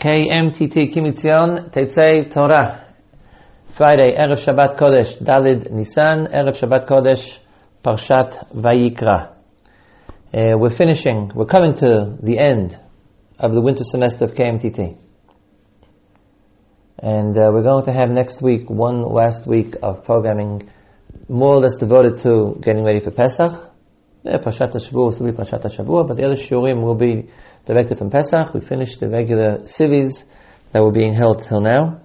KMTT Kimitzion Tetzei Torah. Friday, Erev Shabbat Kodesh, Dalid Nisan, Erev Shabbat Kodesh, Parshat Vayikra. Uh, we're finishing, we're coming to the end of the winter semester of KMTT. And uh, we're going to have next week one last week of programming more or less devoted to getting ready for Pesach. Yeah, Parshat HaShavua will still be Parshat HaShavua, but the other Shurim will be directed from Pesach. We finished the regular civis that were being held till now.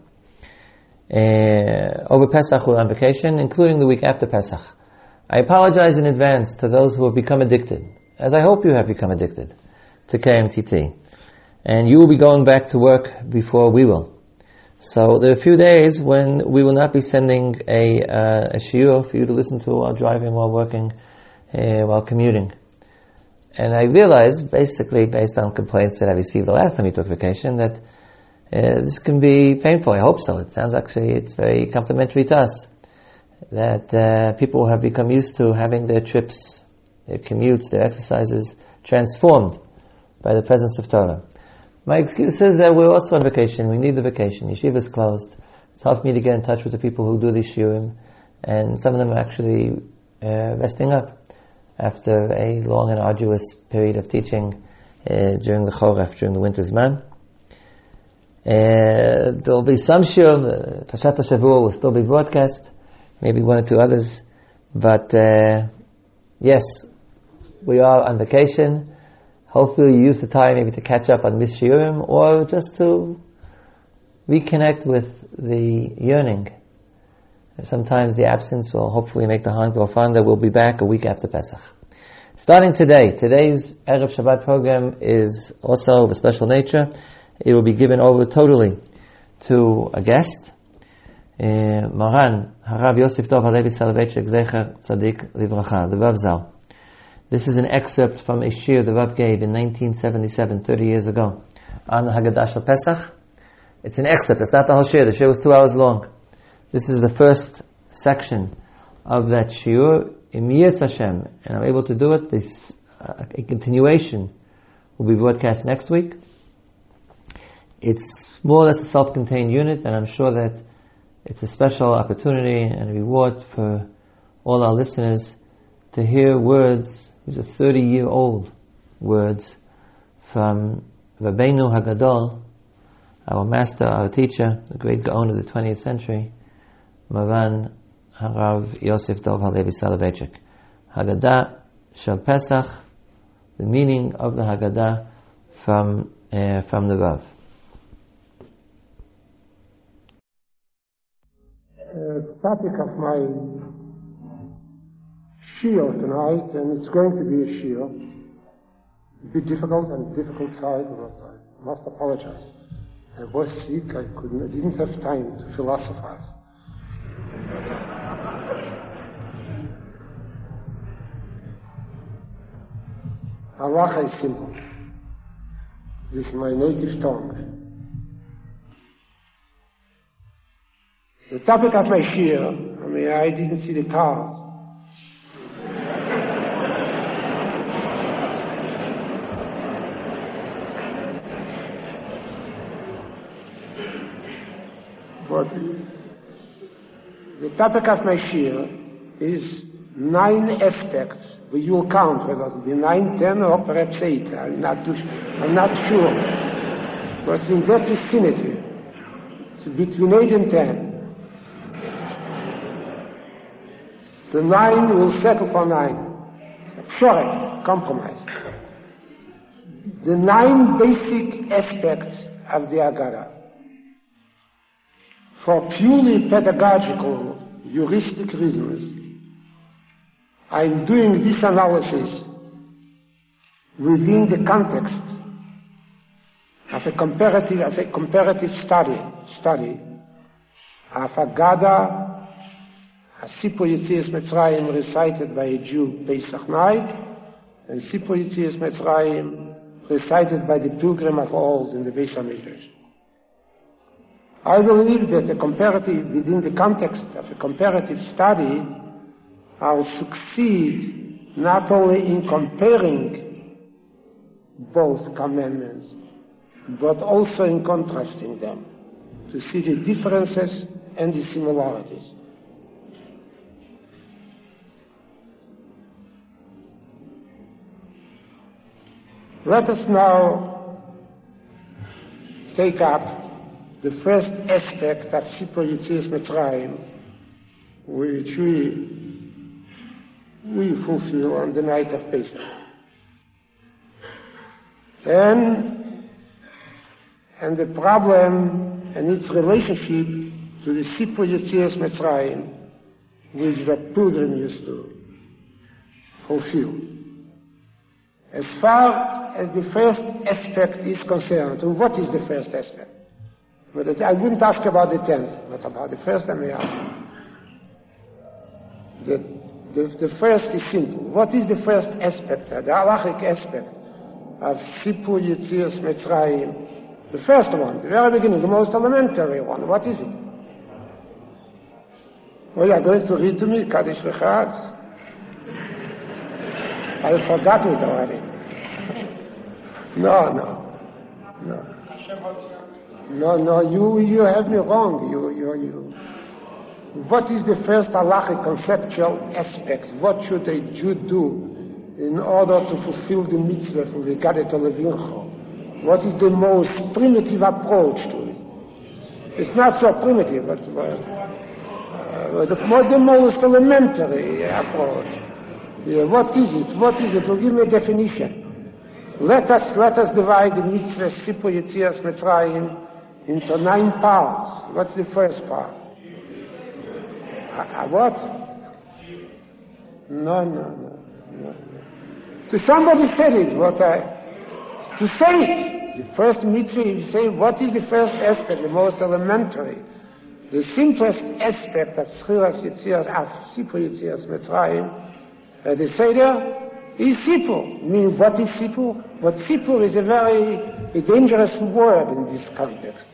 Uh, over Pesach we're on vacation, including the week after Pesach. I apologize in advance to those who have become addicted, as I hope you have become addicted to KMTT. And you will be going back to work before we will. So there are a few days when we will not be sending a, uh, a shiur for you to listen to while driving, while working, uh, while commuting. And I realized, basically, based on complaints that I received the last time you took vacation, that uh, this can be painful. I hope so. It sounds actually it's very complimentary to us that uh, people have become used to having their trips, their commutes, their exercises transformed by the presence of Torah. My excuse is that we're also on vacation. We need the vacation. Yeshiva is closed. It's hard for me to get in touch with the people who do these shiurim, and some of them are actually uh, resting up after a long and arduous period of teaching uh, during the Choref, during the winter zman. Uh, there'll be some shiur, uh, Pashat Shavua will still be broadcast, maybe one or two others, but uh, yes, we are on vacation. Hopefully you use the time maybe to catch up on this shiurim or just to reconnect with the yearning Sometimes the absence will hopefully make the hunt go fonder. We'll be back a week after Pesach. Starting today, today's Erev Shabbat program is also of a special nature. It will be given over totally to a guest, uh, Maran Harav Yosef Dov Halevi Soloveitchik Zecher Tzadik Livracha, the Rav Zal. This is an excerpt from a shiur the Rav gave in 1977, 30 years ago, on the Haggadah Pesach. It's an excerpt, it's not the whole shiur. The shiur was two hours long. This is the first section of that shiur Yetz Hashem, and I'm able to do it. This uh, a continuation will be broadcast next week. It's more or less a self-contained unit, and I'm sure that it's a special opportunity and a reward for all our listeners to hear words. These are 30-year-old words from Rabbeinu Hagadol, our master, our teacher, the great Gaon of the 20th century, Maran Harav Yosef Dov Halevi Soloveitchik. Haggadah Shal Pesach, the meaning of the Haggadah from, uh, from the Rav. Uh, topic of my shiur tonight, and it's going to be a shiur. Bit difficult and difficult side, but I must apologize. I was sick, I couldn't, I didn't have time to philosophize. Halacha is simple. This is my native tongue. The topic of my shiur, I mean, I didn't see the cards. but the topic of my shiur is nine aspects you will count whether it be nine, ten, or perhaps eight. I'm not, too, I'm not sure. But in that vicinity, it's between eight and ten. The nine will settle for nine. Sorry, compromise. The nine basic aspects of the Agada. For purely pedagogical, heuristic reasons, I'm doing this analysis within the context of a comparative, of a comparative study, study of Agada, a Sipur Yitzias Mitzrayim recited by a Jew Pesach night, and Sipur Mitzrayim recited by the pilgrim of old in the Beis HaMikdash. I believe that a comparative, within the context of a comparative study, I'll succeed not only in comparing both commandments, but also in contrasting them, to see the differences and the similarities. Let us now take up the first aspect of Yitzias Mitzrayim, which we, we fulfill on the night of Pesach. And, and the problem and its relationship to the Yitzias Mitzrayim, which the pilgrim used to fulfill. As far as the first aspect is concerned, what is the first aspect? But I wouldn't ask about the tenth, but about the first I may ask. The, the, the first is simple. What is the first aspect, the halachic aspect of Sipur Yitzias Mitzrayim? The first one, the very beginning, the most elementary one. What is it? Well, you are going to read to me Kadesh Urchatz. I forgot it already. no, no, no. No, no, you, you have me wrong. You, you, you. What is the first halachic conceptual aspect? What should a Jew do in order to fulfill the mitzvah from the Gadet Levincho? What is the most primitive approach to it? It's not so primitive, but uh, uh, the, the most elementary approach. Yeah, what is it? What is it? Well, give me a definition. Let us, let us divide the mitzvah Sipur Yitzias Mitzrayim into nine parts. What's the first part? Uh, what? No, no, no, no. To somebody said it, what I, to say it. The first mitzvah, you say, what is the first aspect, the most elementary? The simplest aspect of Schiras Yitzias, of Sipur Yitzias Mitzrayim, uh, the Seder, is Sipur. I mean, what is Sipur? But Sipur is a very a dangerous word in this context.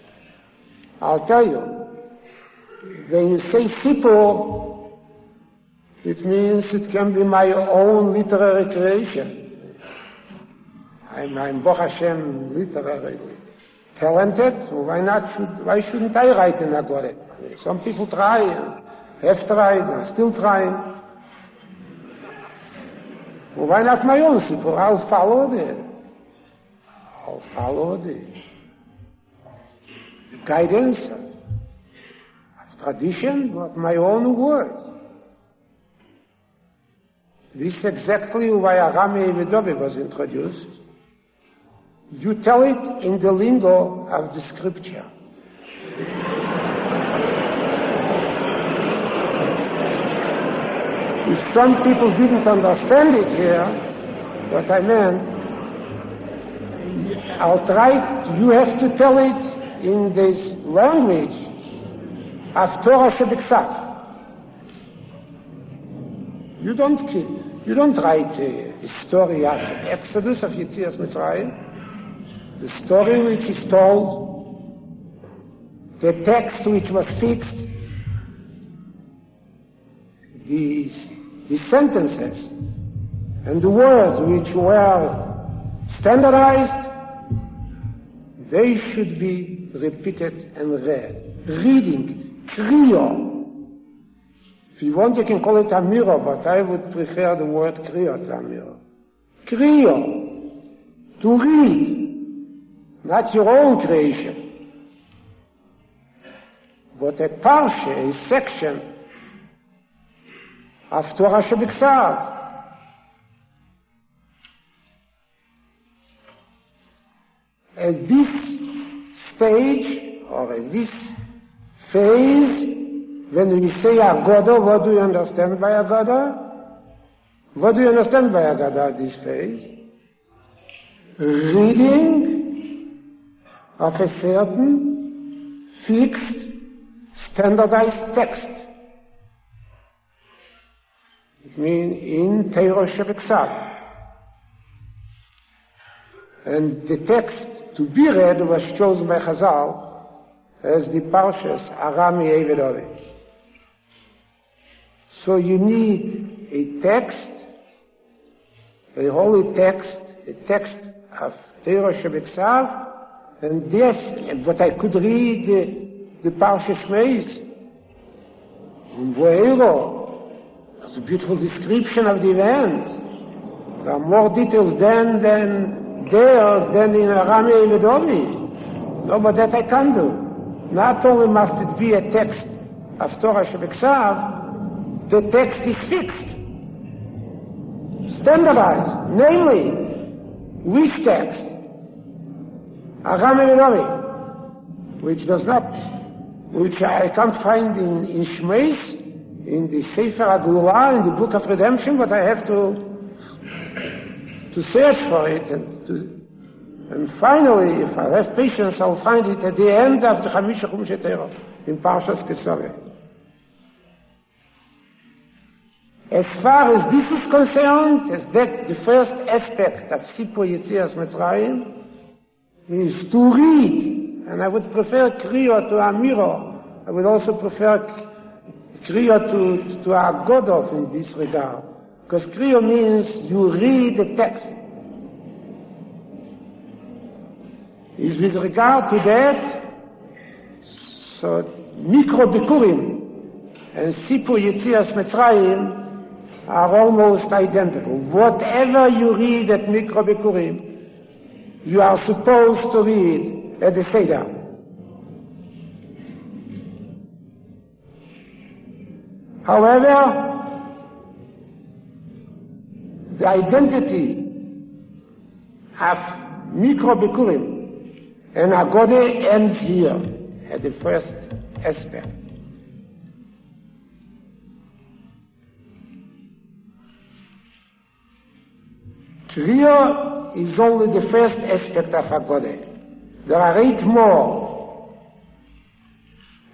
I'll tell you. When you say Sipur, it means it can be my own literary creation. I'm, I'm Boch Hashem literary talented, so why not should, why shouldn't I write in Agoret? Some people try, have tried, are still trying. Well, why not my own Sipur? I'll follow the, I'll follow the guidance of tradition, but my own words. This is exactly why Arami Evidovi was introduced. You tell it in the lingo of the scripture. if some people didn't understand it here, what I meant, I'll try, you have to tell it in this language of Torah Shebeksav. You don't keep, you don't write a story of Exodus of Yitzias Mitzrayim. The story which is told, the text which was fixed, the, the sentences and the words which were standardized, they should be repeated and read. Reading, kriyo. If you want, you can call it amiro, but I would prefer the word kriyo to amiro. Kriyo. To read. Not your own creation. But a parsha, a section of Torah Shebiksav. At this stage, or at this phase, when we say Agoda, what do you understand by Agoda? What do you understand by Agoda at this phase? Reading of a certain fixed, standardized text. It means in Shebeksav. And the text to be read was chosen by Chazal as the Parshas Arami Evedovi. So you need a text, a holy text, a text of Torah Shebeksav, And yes, but I could read uh, the, the Parsha Shmeis. And Voero, it's a beautiful description of the events. There are more details then than there than in Arame Ledovi. No, but that I can do. Not only must it be a text of Torah Shebeksav, the text is fixed, standardized, namely, which text? Arame Ledovi, which does not, which I can't find in, in Shmeis, in the Sefer Agula, in the Book of Redemption, but I have to to search for it and and finally, if I have patience, I'll find it at the end of the Chamisha Chumash in Parshas Ki Savo. As far as this is concerned, as that the first aspect of Sipo Yetzias Mitzrayim is to read, and I would prefer Kriya to Amiro. I would also prefer Kriya to, to Agodov in this regard. Because Kriya means you read the text. Is with regard to that, so Mikro Bikurim and Sipu Yetzias Mitzrayim are almost identical. Whatever you read at Mikro Bikurim, you are supposed to read at the Seder. However, the identity of Mikro Bikurim and Agode ends here at the first aspect. Kriya is only the first aspect of Agode. There are eight more,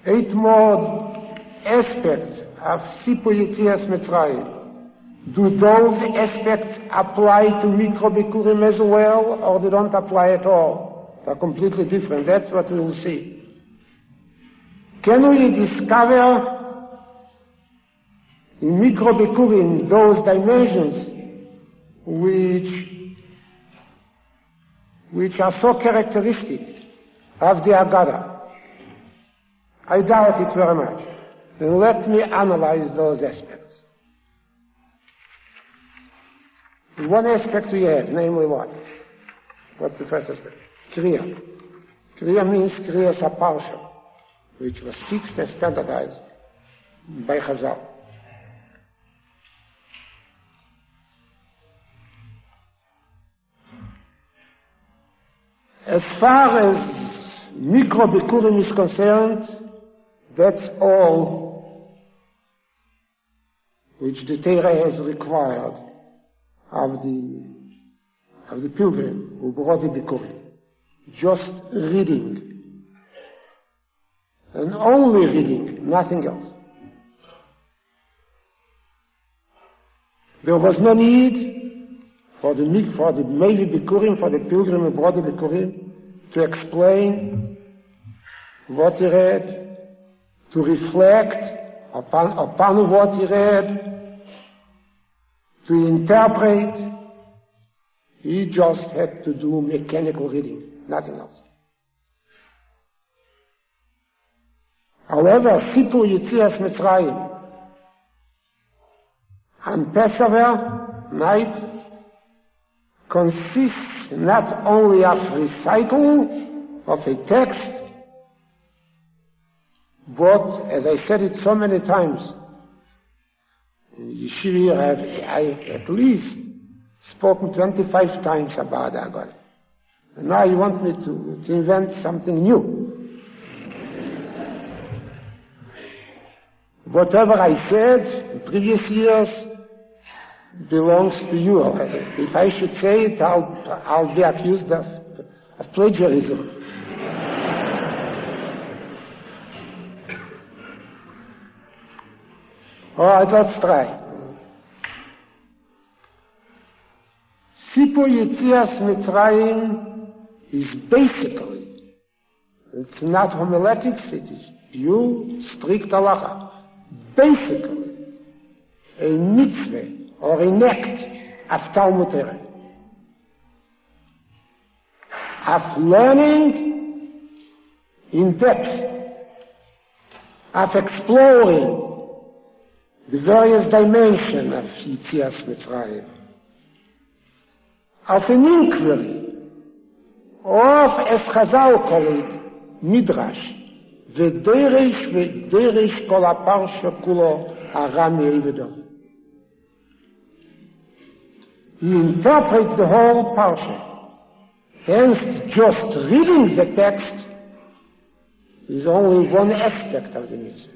eight more aspects of Sipu Yitzias. Do those aspects apply to Mikro Bikurim as well, or they don't apply at all? They're completely different. That's what we will see. Can we discover in Mikro Bikurim those dimensions which which are so characteristic of the Agada? I doubt it very much. Then let me analyze those aspects. One aspect we have, namely what? What's the first aspect? Kriya. Kriya means Kriya Saparsha, which was fixed and standardized by Chazal. As far as Mikro Bikurim is concerned, that's all which the Torah has required of the of the pilgrim who brought the Bikurim. Just reading. And only reading, nothing else. There was no need for the for the Meili Bikurim, for the pilgrim who brought the Bikurim, to explain what he read, to reflect upon, upon what he read, to interpret, he just had to do mechanical reading, nothing else. However, Sipur Yitzias Mitzrayim and Passover night consists not only of recital of a text, but, as I said it so many times, Yeshiva have I at least spoken 25 times about. And now you want me to, to invent something new. Whatever I said in previous years belongs to you. If I should say it, I'll, I'll be accused of, of plagiarism. Oh, All right, let's try. Sipo Yitzias Mitzrayim is basically, it's not homiletics, it is pure, strict halacha. Basically, a mitzvah or an act of Talmud Torah. Of learning in depth of exploring the various dimensions of Yitzias Mitzrayim, of an inquiry, of, as Chazal it, Midrash, ודרש ודרש כל הפרשה כולו הרם יעבדו. He interprets the whole parsha. Hence, just reading the text is only one aspect of the mitzvah.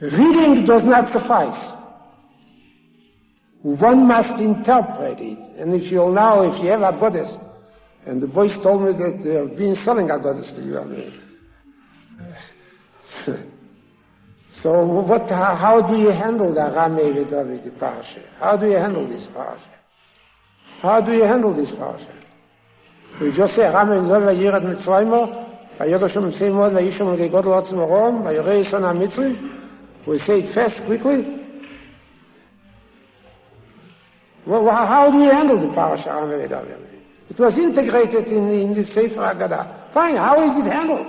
Reading does not suffice. One must interpret it. And if you'll now, if you have a Buddhist, and the boys told me that they have been selling a Buddhist to you already. so what, how, how, do you handle the Rame Vedaviti Parsha? How do you handle this Parsha? How do you handle this Parsha? We just say, Rame Vedaviti Vayirat Mitzrayim, Vayogashum Tzimod, Vayishum Gegod Lotzim Rom, Vayorei Son HaMitzrim. We say it fast, quickly, well, how do you handle the parasha? It was integrated in, the, in the Sefer Haggadah. Fine, how is it handled?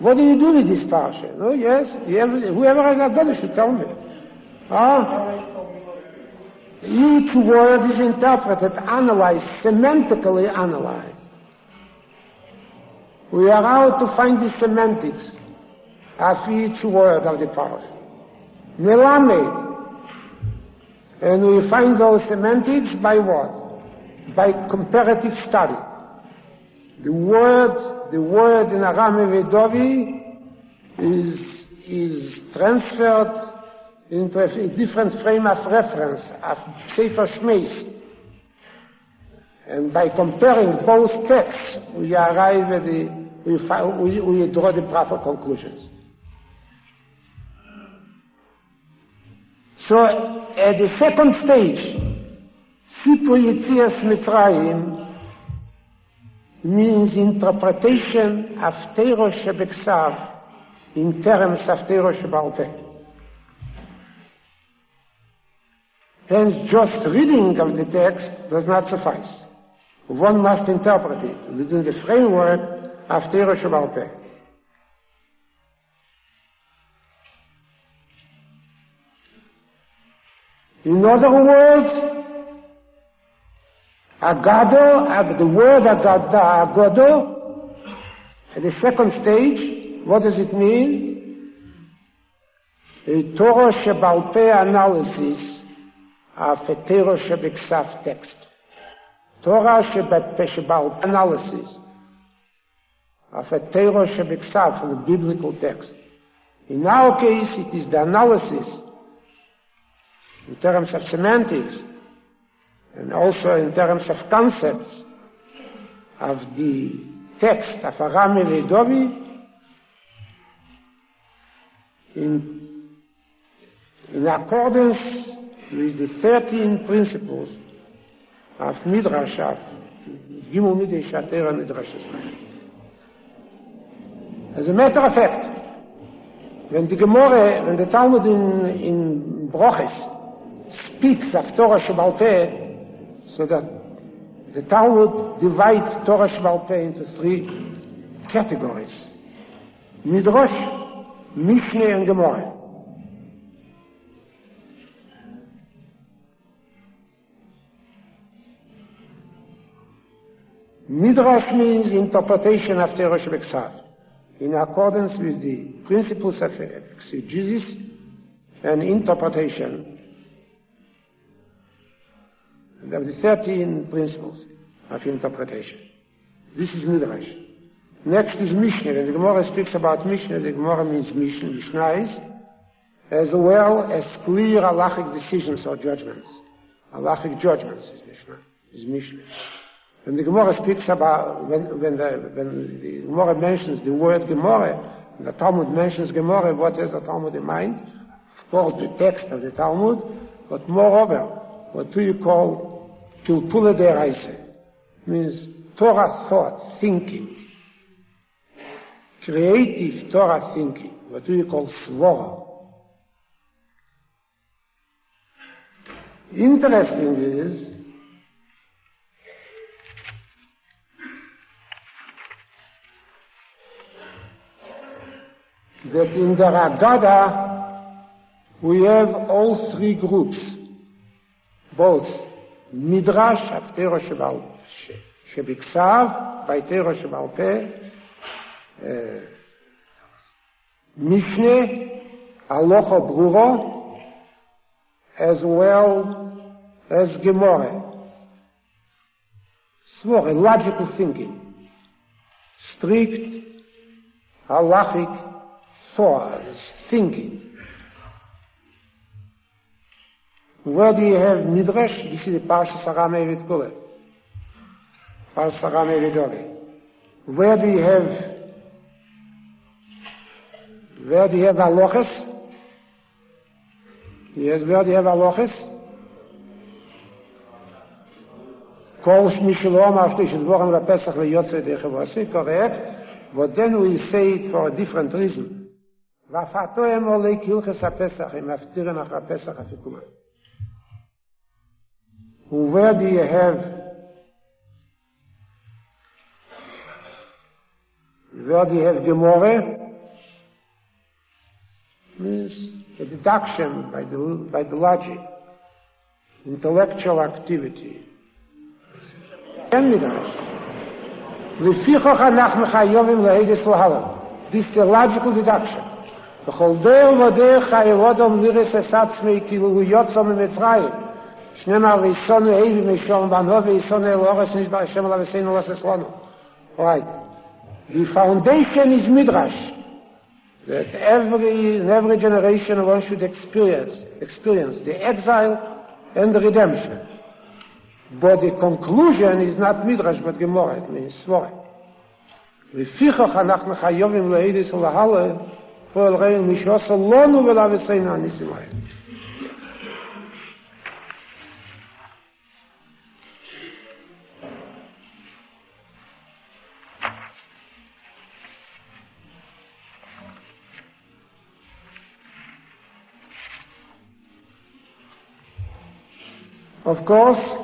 What do you do with this parsha? No, oh, yes, whoever has Haggadah should tell me. Huh? Each word is interpreted, analyzed, semantically analyzed. We are out to find the semantics of each word of the parsha. Melamed. And we find those semantics by what? by comparative study. The word, the word in Aram Vedovi is, is transferred into a different frame of reference, of Sefer Shmeis. And by comparing both texts, we arrive at the, we, we, we draw the proper conclusions. So at the second stage, Sipur Yitzias Mitzrayim means interpretation of Teiro Shebeksav in terms of Teiro Shebalpeh. Hence, just reading of the text does not suffice. One must interpret it within the framework of Teiro. In other words, Agado, the word agada, agado, at the second stage, what does it mean? A Torah Shebalpeh analysis of a Torah Shebeksav text. Torah Shebalpeh analysis of a Torah Shebeksav from the biblical text. In our case, it is the analysis in terms of semantics and also in terms of concepts of the text of Arame Vedovi in, in accordance with the 13 principles of Midrash of Gimel Midrash Atera Midrash. As a matter of fact, when the Gemara, when the Talmud in, in Broches speaks of Torah Shabbat so that the Talmud divides Torah Shebal into three categories. Midrash, Mishneh, and Gemara. Midrash means interpretation of Torah Shebeksav in accordance with the principles of exegesis and interpretation there are the 13 principles of interpretation. This is Midrash. Next is Mishnah. When the Gemara speaks about Mishnah, the Gemara means Mishnah, Mishnah as well as clear halachic decisions or judgments. Halachic judgments is Mishnah. Is Mishnah. When the Gemara speaks about, when, when, the, when the Gemara mentions the word Gemara, the Talmud mentions Gemara, what has the Talmud in mind? Of course, the text of the Talmud, but moreover, what do you call to der Reise means Torah thought, thinking. Creative Torah thinking, what we call svora. Interesting is that in the Ragada we have all three groups, both Midrash of Tero שבכתב, בהיתרו שבעל פה, משנה, הלוכו ברורו, as well as Gemara. Svore, logical thinking. Strict, halachic thought, thinking. Where do you have Midrash? This is the Parsha Sarah Mevet Kule. Parsha Sarah Mevet Where do you have where do you have halachas? Yes, where do you have halachas? כל שמי שלא אמר שתי שדבורם לפסח ליוצא דרך ועשי, correct, but then we say it for a different reason. הם עולי כילכס הפסח, הם מפטירן אחר הפסח הפיקומה. Where do you have where do you have Gemore? Means a deduction by the, by the logic, intellectual activity. לפיכך אנחנו חייבים להידס להלם. This is a logical deduction. דור ודור חייב אדם לירס את עצמי כאילו הוא יוצא ממצרים. שנאמר ויסונו איבי משום בנו ויסונו אל אורס נשבע השם עליו עשינו לסס לנו. Right. The foundation is Midrash. That every, every generation one should experience, experience the exile and the redemption. But the conclusion is not Midrash, but Gemara, it means Svore. לפיכך אנחנו חייבים להידיס ולהלה פועל ראינו מי שעושה לנו ולעבצינו הניסים האלה. Of course,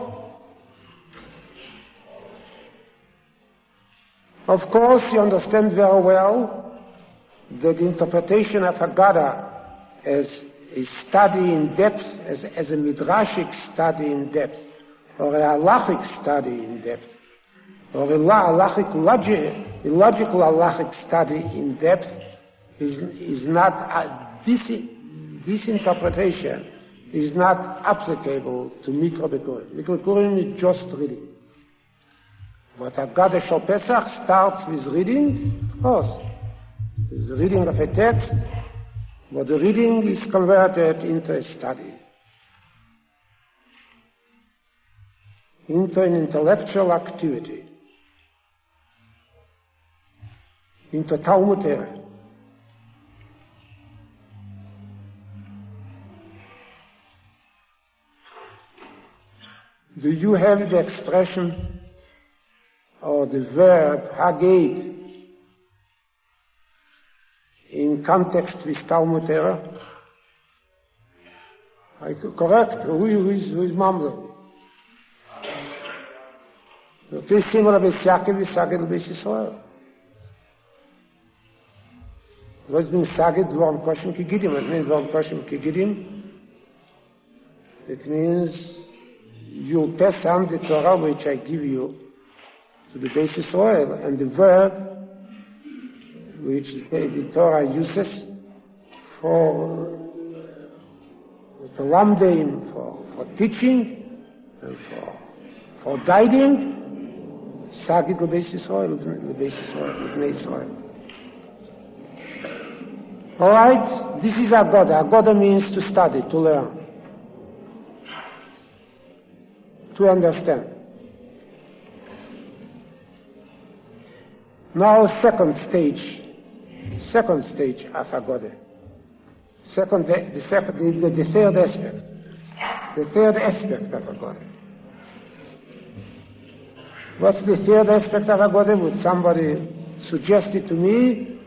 Of course, you understand very well that the interpretation of Haggadah as a study in depth, as, as a midrashic study in depth, or a halachic study in depth, or a halachic logic, a logical halachic study in depth, is, is not, uh, this, this interpretation is not applicable to Mikra Bikurim. Mikra Bikurim is just reading. But Haggadah Shal Pesach starts with reading, of course. It's the reading of a text, but the reading is converted into a study. Into an intellectual activity. Into Talmud. Do you have the expression or the verb hagate in context with Talmud I Correct? Who, who is, who is Mamre? Okay, similar with Yaakov, Saged, with Yisrael. Was means Saged, one question Kigidim. It means one question Kigidim. It means you pass on the Torah which I give you to the basis soil, and the verb which the Torah uses for uh, the lamdim, for, for teaching, and for, for guiding, the basis soil, the basis soil, the basis soil. All right, this is Agoda. Agoda means to study, to learn, to understand. Now second stage, second stage of Agode. Second, the, second, the, the third aspect, the third aspect of Agode. What's the third aspect of Agode? Would somebody suggest it to me?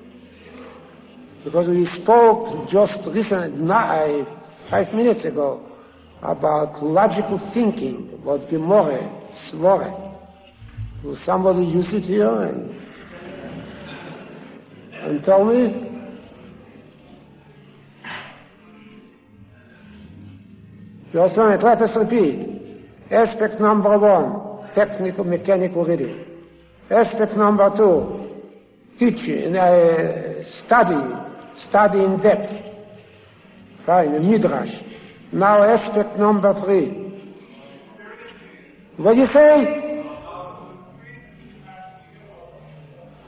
Because we spoke just recently, uh, five minutes ago, about logical thinking, about Gemore, Svore. Will somebody use it here and, and tell me? Jocelyn, let us repeat. Aspect number one, technical mechanical reading. Aspect number two, teaching, uh, study, study in depth. Fine, the midrash. Now aspect number three. What do you say?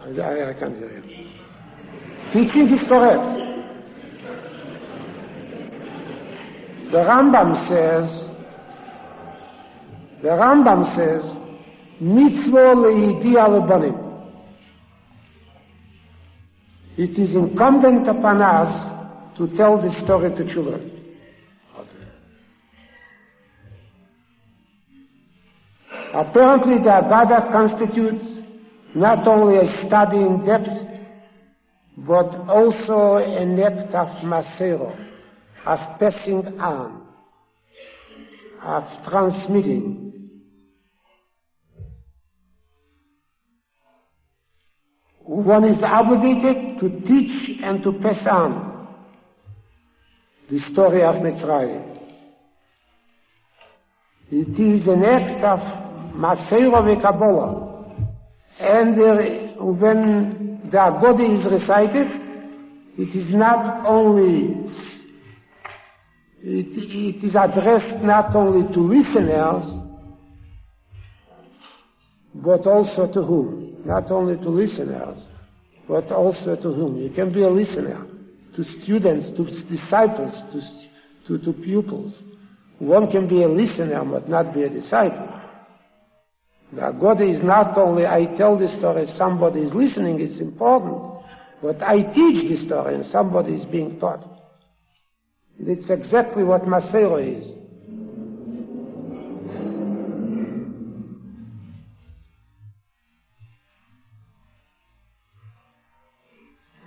I, I can't hear you. Teaching is correct. The Rambam says, the Rambam says, mitzvah le'idia lebanim. It is incumbent upon us to tell the story to children. Apparently the Agada constitutes not only a study in depth, but also an act of masero, of passing on, of transmitting. One is obligated to teach and to pass on the story of Mitzrayim. It is an act of Maseira Kabbalah. And when the Agodi is recited, it is not only, it, it is addressed not only to listeners, but also to whom? Not only to listeners, but also to whom? You can be a listener to students, to disciples, to, to, to pupils. One can be a listener but not be a disciple. The God is not only I tell the story, somebody is listening, it's important, but I teach the story and somebody is being taught. It's exactly what Masero is.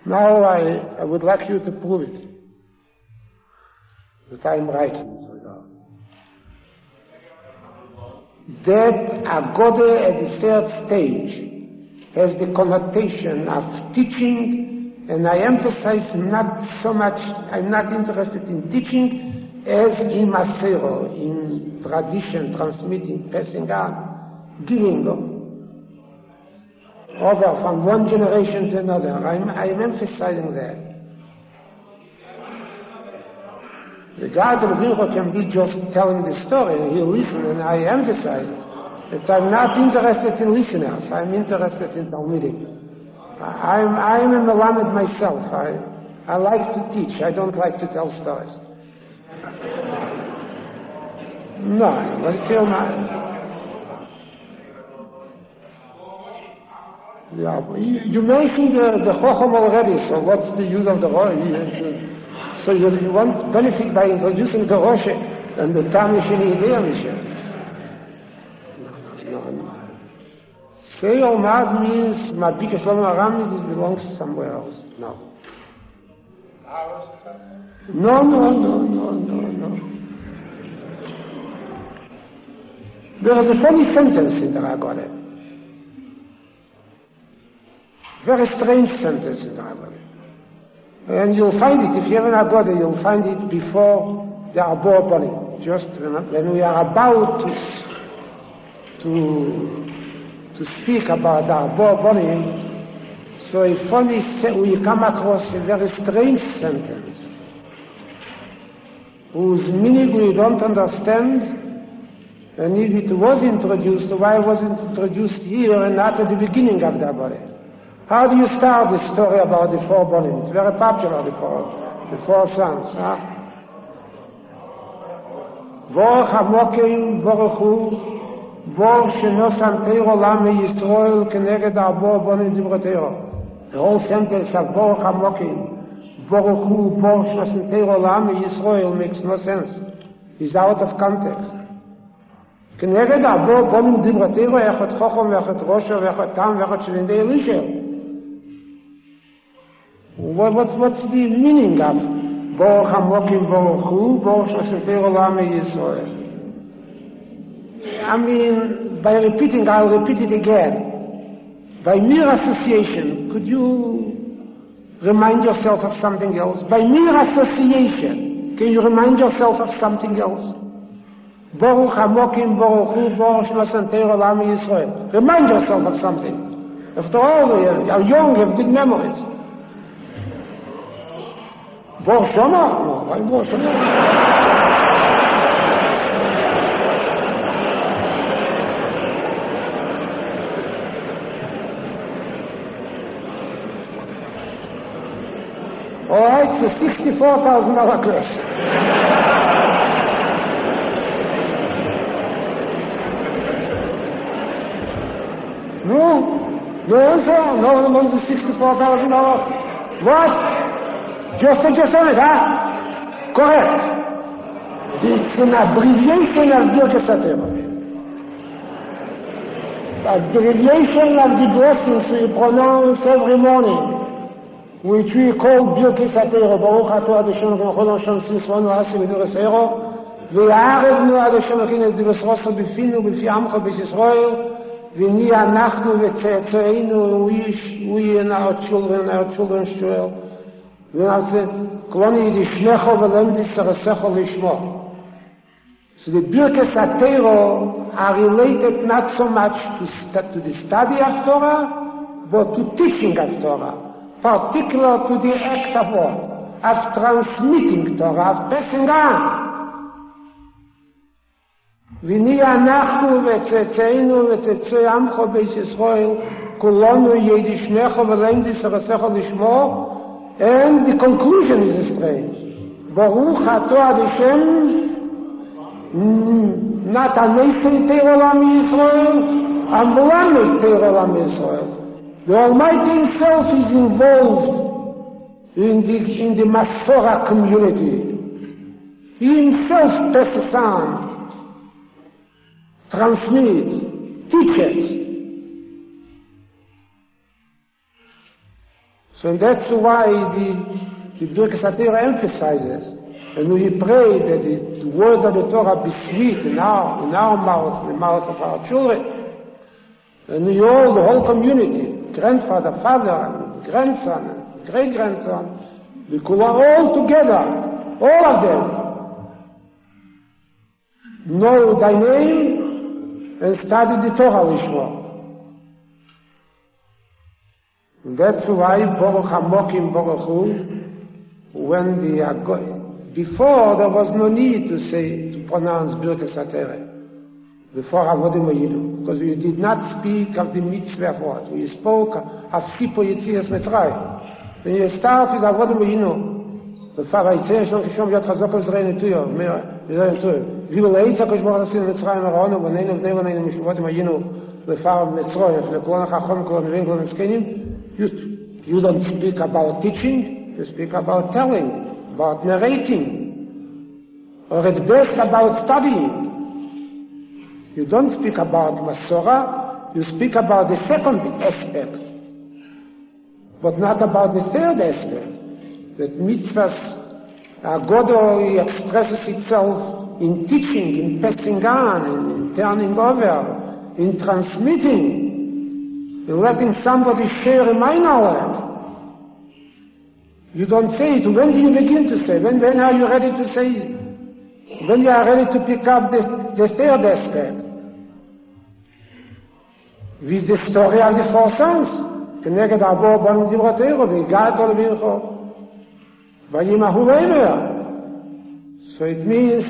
Now I, I would like you to prove it. That I'm right That Agode at the third stage has the connotation of teaching, and I emphasize not so much, I'm not interested in teaching as in Masero, in tradition, transmitting, passing on, giving them over from one generation to another. I'm, I'm emphasizing that. The God of Vilcho can be just telling the story and he'll listen and I emphasize that I'm not interested in listeners. I'm interested in Talmidim. I'm, I'm a Melamed myself. I, I like to teach. I don't like to tell stories. No, but still not. Yeah, you, you mentioned the, the Chocham already, so what's the use of the Rosh? So you, want benefit by introducing the Rosh and the Tamish in Idea No, no. Say Omad means Mabika Shlomo Aram, this belongs somewhere else. No. No, no, no, no, no, no. There is a funny sentence in the Ragonet. Very strange sentence in the Bible. And you'll find it, if you have an Agoda, you'll find it before the Arbor burning. Just when we are about to, to, to speak about the Arbor burning, so a funny, we come across a very strange sentence, whose meaning we don't understand, and if it was introduced, why wasn't it introduced here and not at the beginning of the Arbor? How do you start the story about the four bonim? It's very popular, the four, the four sons. Huh? Vor hamokim boruchu, vor shenosan teiro lame Yisroel keneged arbor bonim dibrotero. The whole sentence of vor hamokim, boruchu, vor shenosan teiro lame Yisroel makes no sense. It's out of context. כנגד ארבו בונים דיברתירו, אחד חוכם ואחד ראשו ואחד תם ואחד שלינדי אלישו. What, what's, what's the meaning of Baruch HaMokim Baruch Hu, Baruch Shashater Olam Yisrael? I mean, by repeating, I'll repeat it again. By mere association, could you remind yourself of something else? By mere association, can you remind yourself of something else? Baruch Hamokim, Baruch Hu, Baruch Shlosan Teiro, Lami Yisrael. Remind yourself of something. After all, you're, you're young, you have good memories. Why Baruch Shoma? All right, a $64,000 curse. No, no answer, no the $64,000. What? Just don't you say it, huh? Correct. It's an abbreviation of the Ocas Abbreviation of the blessings we pronounce every morning. which we call Biyoki Satero, Baruch Ato Adeshon, Rokhod Anshon, Sinsuano, Asim, Hidur Esero, Ve'arev Nu Adeshon, Okin, Edibus Rosso, Bifinu, Bifi Amcho, Bish Yisroel, Ve'ni Anachnu, Ve'Tzeinu, Uish, Uyena, Otshul, Ve'na Otshul, Ve'na Otshul, Ve'na Otshul, Uish, Otshul, Ve'na Otshul, Ve'na Otshul, Ve V'Nase, Kloni Yidishnecho V'Lemdis Saresecho Lishmo. So the Birkis Atero are related not so much to, to the study of Torah, but to teaching of Torah. particular to the act of what? Of transmitting Torah, of passing on. ונהיה אנחנו וצאצאינו וצאצאי עמך בית ישראל כולנו ידישנך ולמדיס ארצך לשמו And the conclusion is strange. Baruch ato Hashem, not Ameitei Olam Yisrael, Ambulamei Olam Yisrael. The Almighty Himself is involved in the, in the Masorah community. He Himself passes transmits, teaches, So that's why the, the Birkas Atera emphasizes, and we pray that the, the words of the Torah be sweet in our, in our mouth, in the mouth of our children, and we all, the whole community, grandfather, father, grandson, great grandson, we could all together, all of them, know thy name and study the Torah Lishma. That's why Baruch Hamokim Baruch Hu, when the before there was no need to say to pronounce Birkas Atere before Avodim Yidu, because we did not speak of the mitzvah of what? We spoke of Sipo Yitzias Mitzray. When you start with Avodim Yidu, the Father Yitzir Shon Kishom Yad Chazok Yisrael Netuyo, Yisrael Netuyo, Vi will eat HaKadosh Baruch Hu Sin Mitzrayim Aronu, V'neinu V'nei V'neinu Mishvotim Yinu, the Father Mitzroy, V'lekolon HaChom Kolon V'in Kolon Miskenim, you, you don't speak about teaching, you speak about telling, about narrating, or at best about studying. You don't speak about Masorah, you speak about the second aspect, but not about the third aspect, that mitzvahs, Agodo expresses itself in teaching, in passing on, in turning over, in transmitting, in letting somebody share my knowledge. You don't say it. When do you begin to say? When, when are you ready to say it? When you are ready to pick up the, the third aspect? wie die Story of the four sons, כנגד אבו בנו דברתירו, והגעתו לברכו. וימהו לאמר. So it means,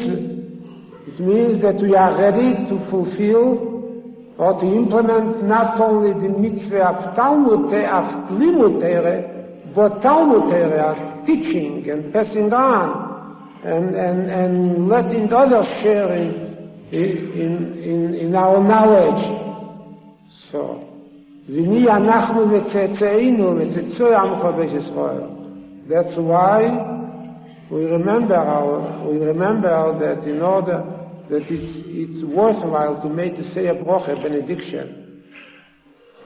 it means that we are ready to fulfill or to implement not only the mitzvah of Talmud, of Limud but Talmud of teaching and passing on and, and, and letting others share in, in, in, in our knowledge. So, ונהיה אנחנו וצאצאינו וצאצאי עמך בית ישראל. That's why we remember our, we remember that in order that it's, it's worthwhile to make to say a broche, benediction,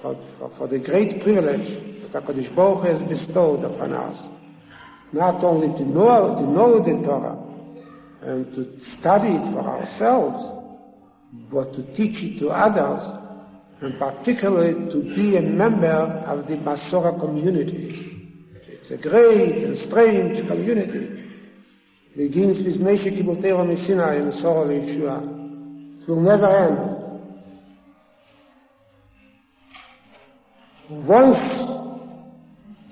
for, for, for the great privilege that HaKadosh Baruch has bestowed upon us. Not only to know, to know the Torah and to study it for ourselves, but to teach it to others and particularly to be a member of the Masora community. It's a great and strange community. Begins with Meshach Kibotero Messina in Sora Yeshua. It will never end. Once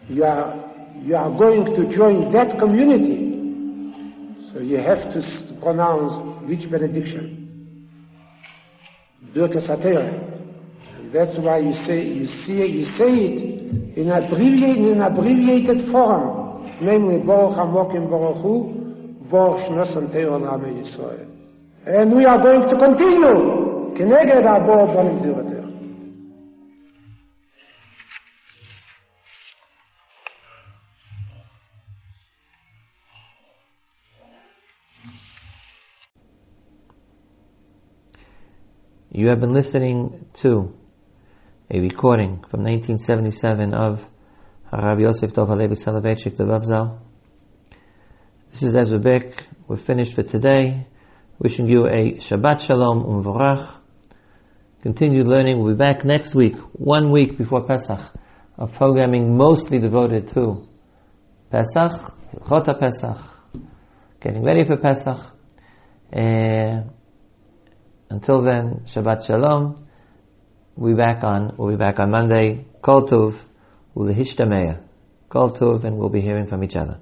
you are, you are going to join that community, so you have to pronounce which benediction? Birkas And that's why you say, you see, you say it in abbreviated, in abbreviated form, namely Baruch Hamokim Baruch Hu, Božna sam teo name Yisrael. And we are going to continue. כנגד הבור the other. You have been listening to a recording from 1977 of Rabbi Yosef Dov Halevi Soloveitchik, the Ravzal, this is Ezra Beck. We're finished for today. Wishing you a Shabbat Shalom Umvorach. Continue learning. We'll be back next week, one week before Pesach, of programming mostly devoted to Pesach, Chota Pesach, getting ready for Pesach. Uh, until then, Shabbat Shalom. We'll be back on, we'll be back on Monday. Kol Tov. Kol Tov, and we'll be hearing from each other.